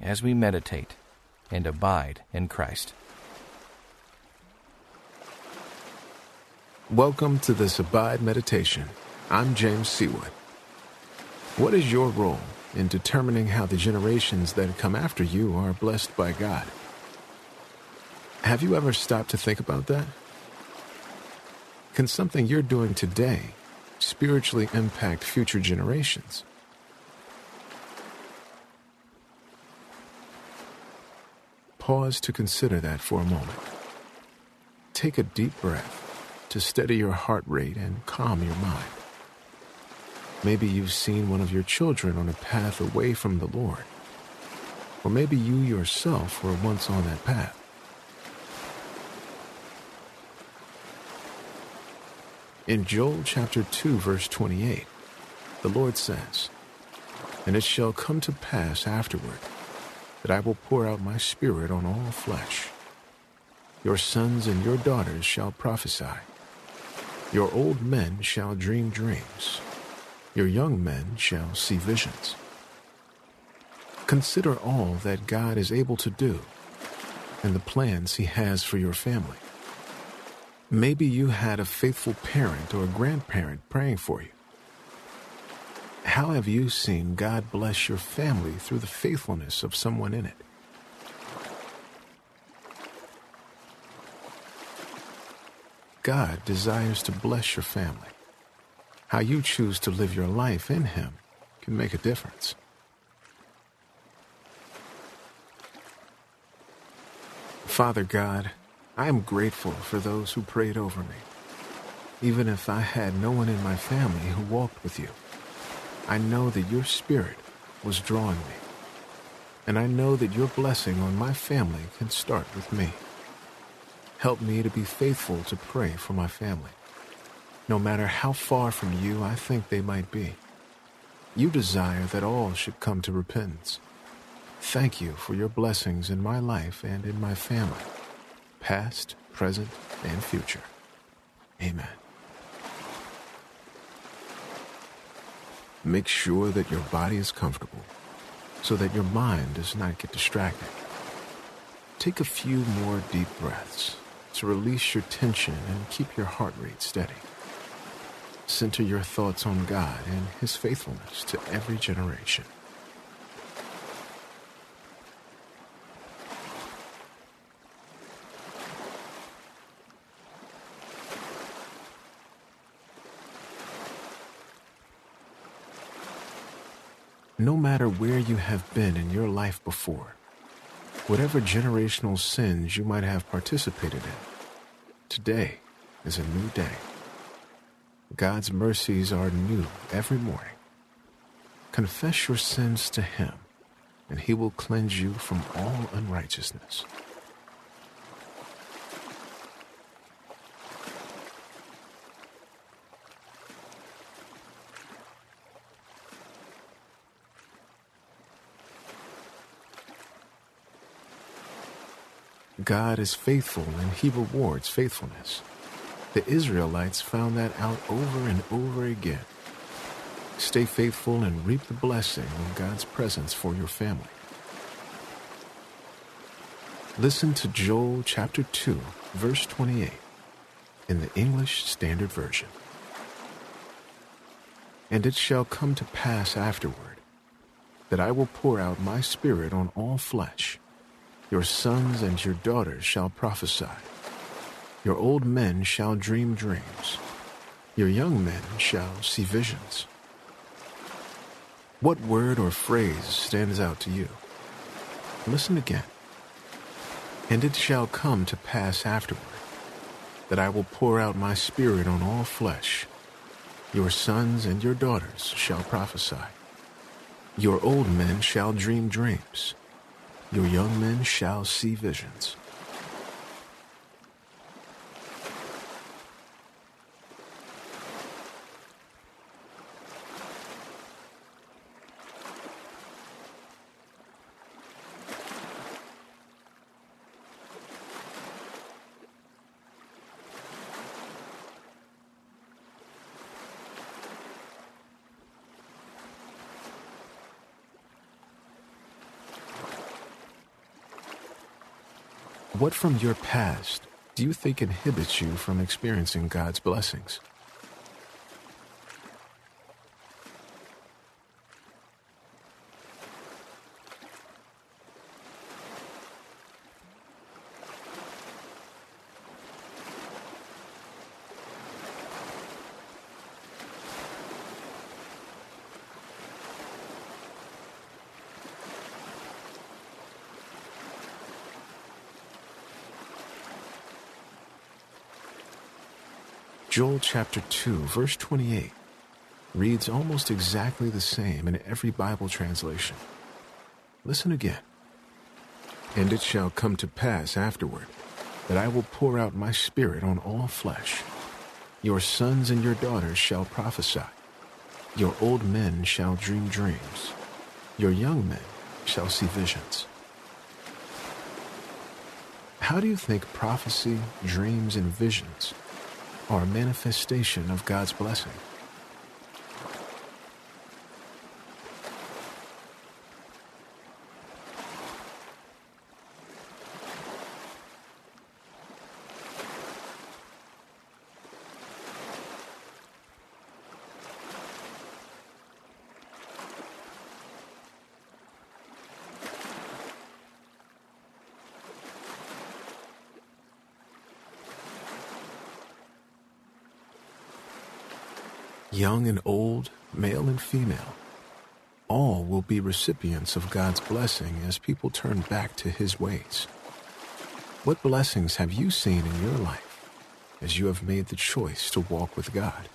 as we meditate and abide in Christ. Welcome to this Abide Meditation. I'm James Seawood. What is your role in determining how the generations that come after you are blessed by God? Have you ever stopped to think about that? Can something you're doing today spiritually impact future generations? Pause to consider that for a moment. Take a deep breath to steady your heart rate and calm your mind. Maybe you've seen one of your children on a path away from the Lord. Or maybe you yourself were once on that path. In Joel chapter 2, verse 28, the Lord says, And it shall come to pass afterward that I will pour out my Spirit on all flesh. Your sons and your daughters shall prophesy. Your old men shall dream dreams. Your young men shall see visions. Consider all that God is able to do and the plans He has for your family. Maybe you had a faithful parent or a grandparent praying for you. How have you seen God bless your family through the faithfulness of someone in it? God desires to bless your family. How you choose to live your life in Him can make a difference. Father God, I am grateful for those who prayed over me. Even if I had no one in my family who walked with you. I know that your spirit was drawing me. And I know that your blessing on my family can start with me. Help me to be faithful to pray for my family, no matter how far from you I think they might be. You desire that all should come to repentance. Thank you for your blessings in my life and in my family, past, present, and future. Amen. Make sure that your body is comfortable so that your mind does not get distracted. Take a few more deep breaths to release your tension and keep your heart rate steady. Center your thoughts on God and His faithfulness to every generation. No matter where you have been in your life before, whatever generational sins you might have participated in, today is a new day. God's mercies are new every morning. Confess your sins to Him, and He will cleanse you from all unrighteousness. God is faithful and he rewards faithfulness. The Israelites found that out over and over again. Stay faithful and reap the blessing of God's presence for your family. Listen to Joel chapter 2, verse 28 in the English Standard Version. And it shall come to pass afterward that I will pour out my spirit on all flesh. Your sons and your daughters shall prophesy. Your old men shall dream dreams. Your young men shall see visions. What word or phrase stands out to you? Listen again. And it shall come to pass afterward that I will pour out my spirit on all flesh. Your sons and your daughters shall prophesy. Your old men shall dream dreams Your young men shall see visions. What from your past do you think inhibits you from experiencing God's blessings? Joel chapter 2, verse 28 reads almost exactly the same in every Bible translation. Listen again. And it shall come to pass afterward that I will pour out my spirit on all flesh. Your sons and your daughters shall prophesy. Your old men shall dream dreams. Your young men shall see visions. How do you think prophecy, dreams, and visions are a manifestation of God's blessing. Young and old, male and female, all will be recipients of God's blessing as people turn back to His ways. What blessings have you seen in your life as you have made the choice to walk with God?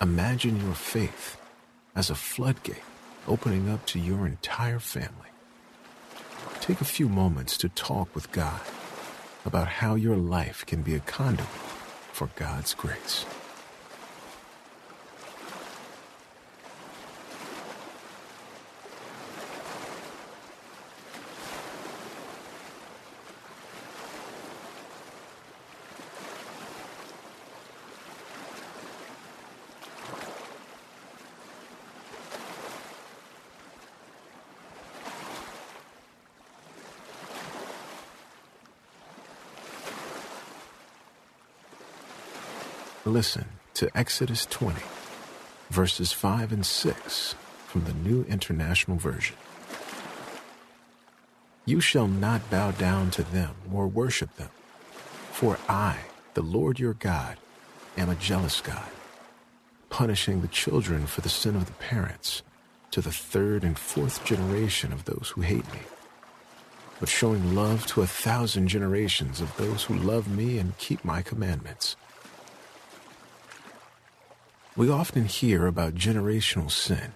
Imagine your faith as a floodgate opening up to your entire family. Take a few moments to talk with God about how your life can be a conduit for God's grace. Listen to Exodus 20, verses 5 and 6 from the New International Version. You shall not bow down to them or worship them, for I, the Lord your God, am a jealous God, punishing the children for the sin of the parents to the third and fourth generation of those who hate me, but showing love to a thousand generations of those who love me and keep my commandments. We often hear about generational sin,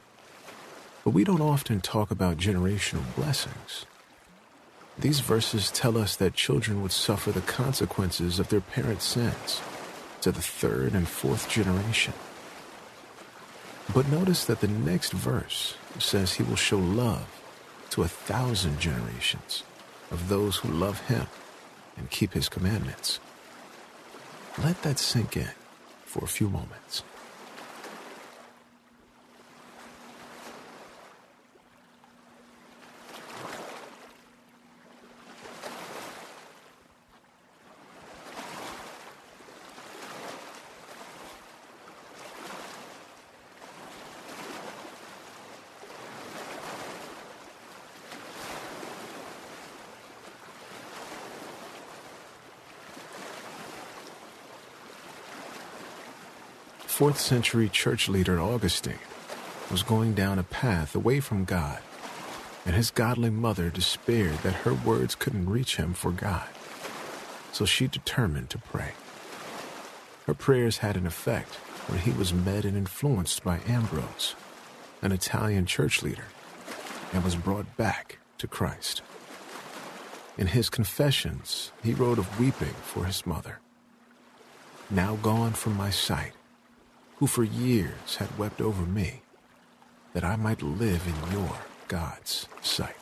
but we don't often talk about generational blessings. These verses tell us that children would suffer the consequences of their parents' sins to the third and fourth generation. But notice that the next verse says he will show love to a thousand generations of those who love him and keep his commandments. Let that sink in for a few moments. Fourth century church leader Augustine was going down a path away from God, and his godly mother despaired that her words couldn't reach him for God. So she determined to pray. Her prayers had an effect when he was met and influenced by Ambrose, an Italian church leader, and was brought back to Christ. In his confessions, he wrote of weeping for his mother, now gone from my sight, who for years had wept over me, that I might live in your God's sight.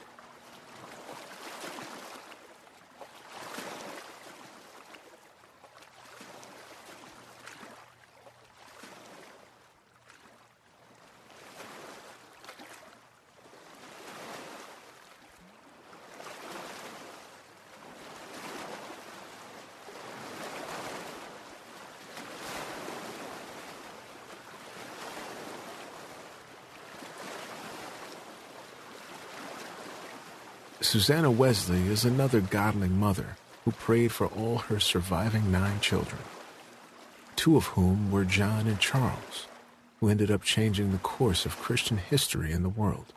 Susanna Wesley is another godly mother who prayed for all her surviving nine children, two of whom were John and Charles, who ended up changing the course of Christian history in the world.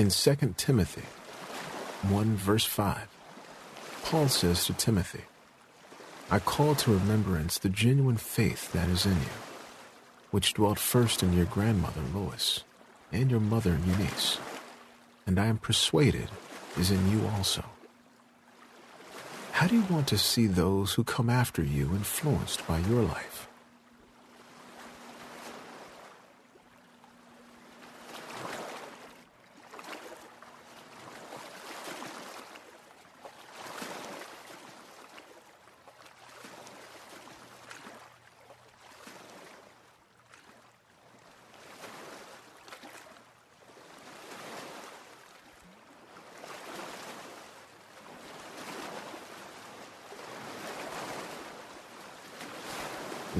In 2 Timothy 1 verse 5, Paul says to Timothy, I call to remembrance the genuine faith that is in you, which dwelt first in your grandmother Lois and your mother Eunice, and I am persuaded is in you also. How do you want to see those who come after you influenced by your life?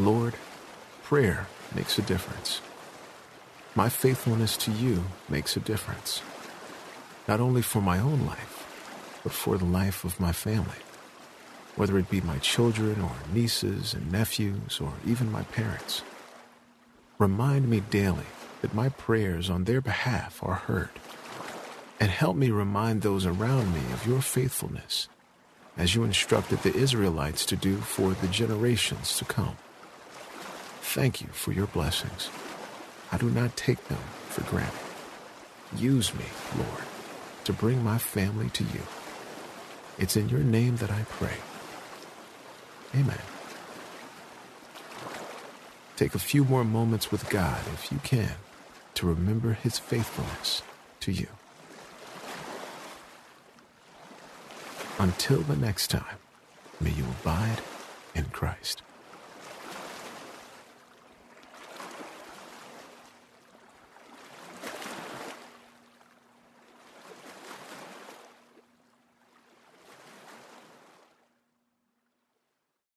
Lord, prayer makes a difference. My faithfulness to you makes a difference, not only for my own life, but for the life of my family, whether it be my children or nieces and nephews or even my parents. Remind me daily that my prayers on their behalf are heard, and help me remind those around me of your faithfulness, as you instructed the Israelites to do for the generations to come. Thank you for your blessings. I do not take them for granted. Use me, Lord, to bring my family to you. It's in your name that I pray. Amen. Take a few more moments with God if you can to remember his faithfulness to you. Until the next time, may you abide in Christ.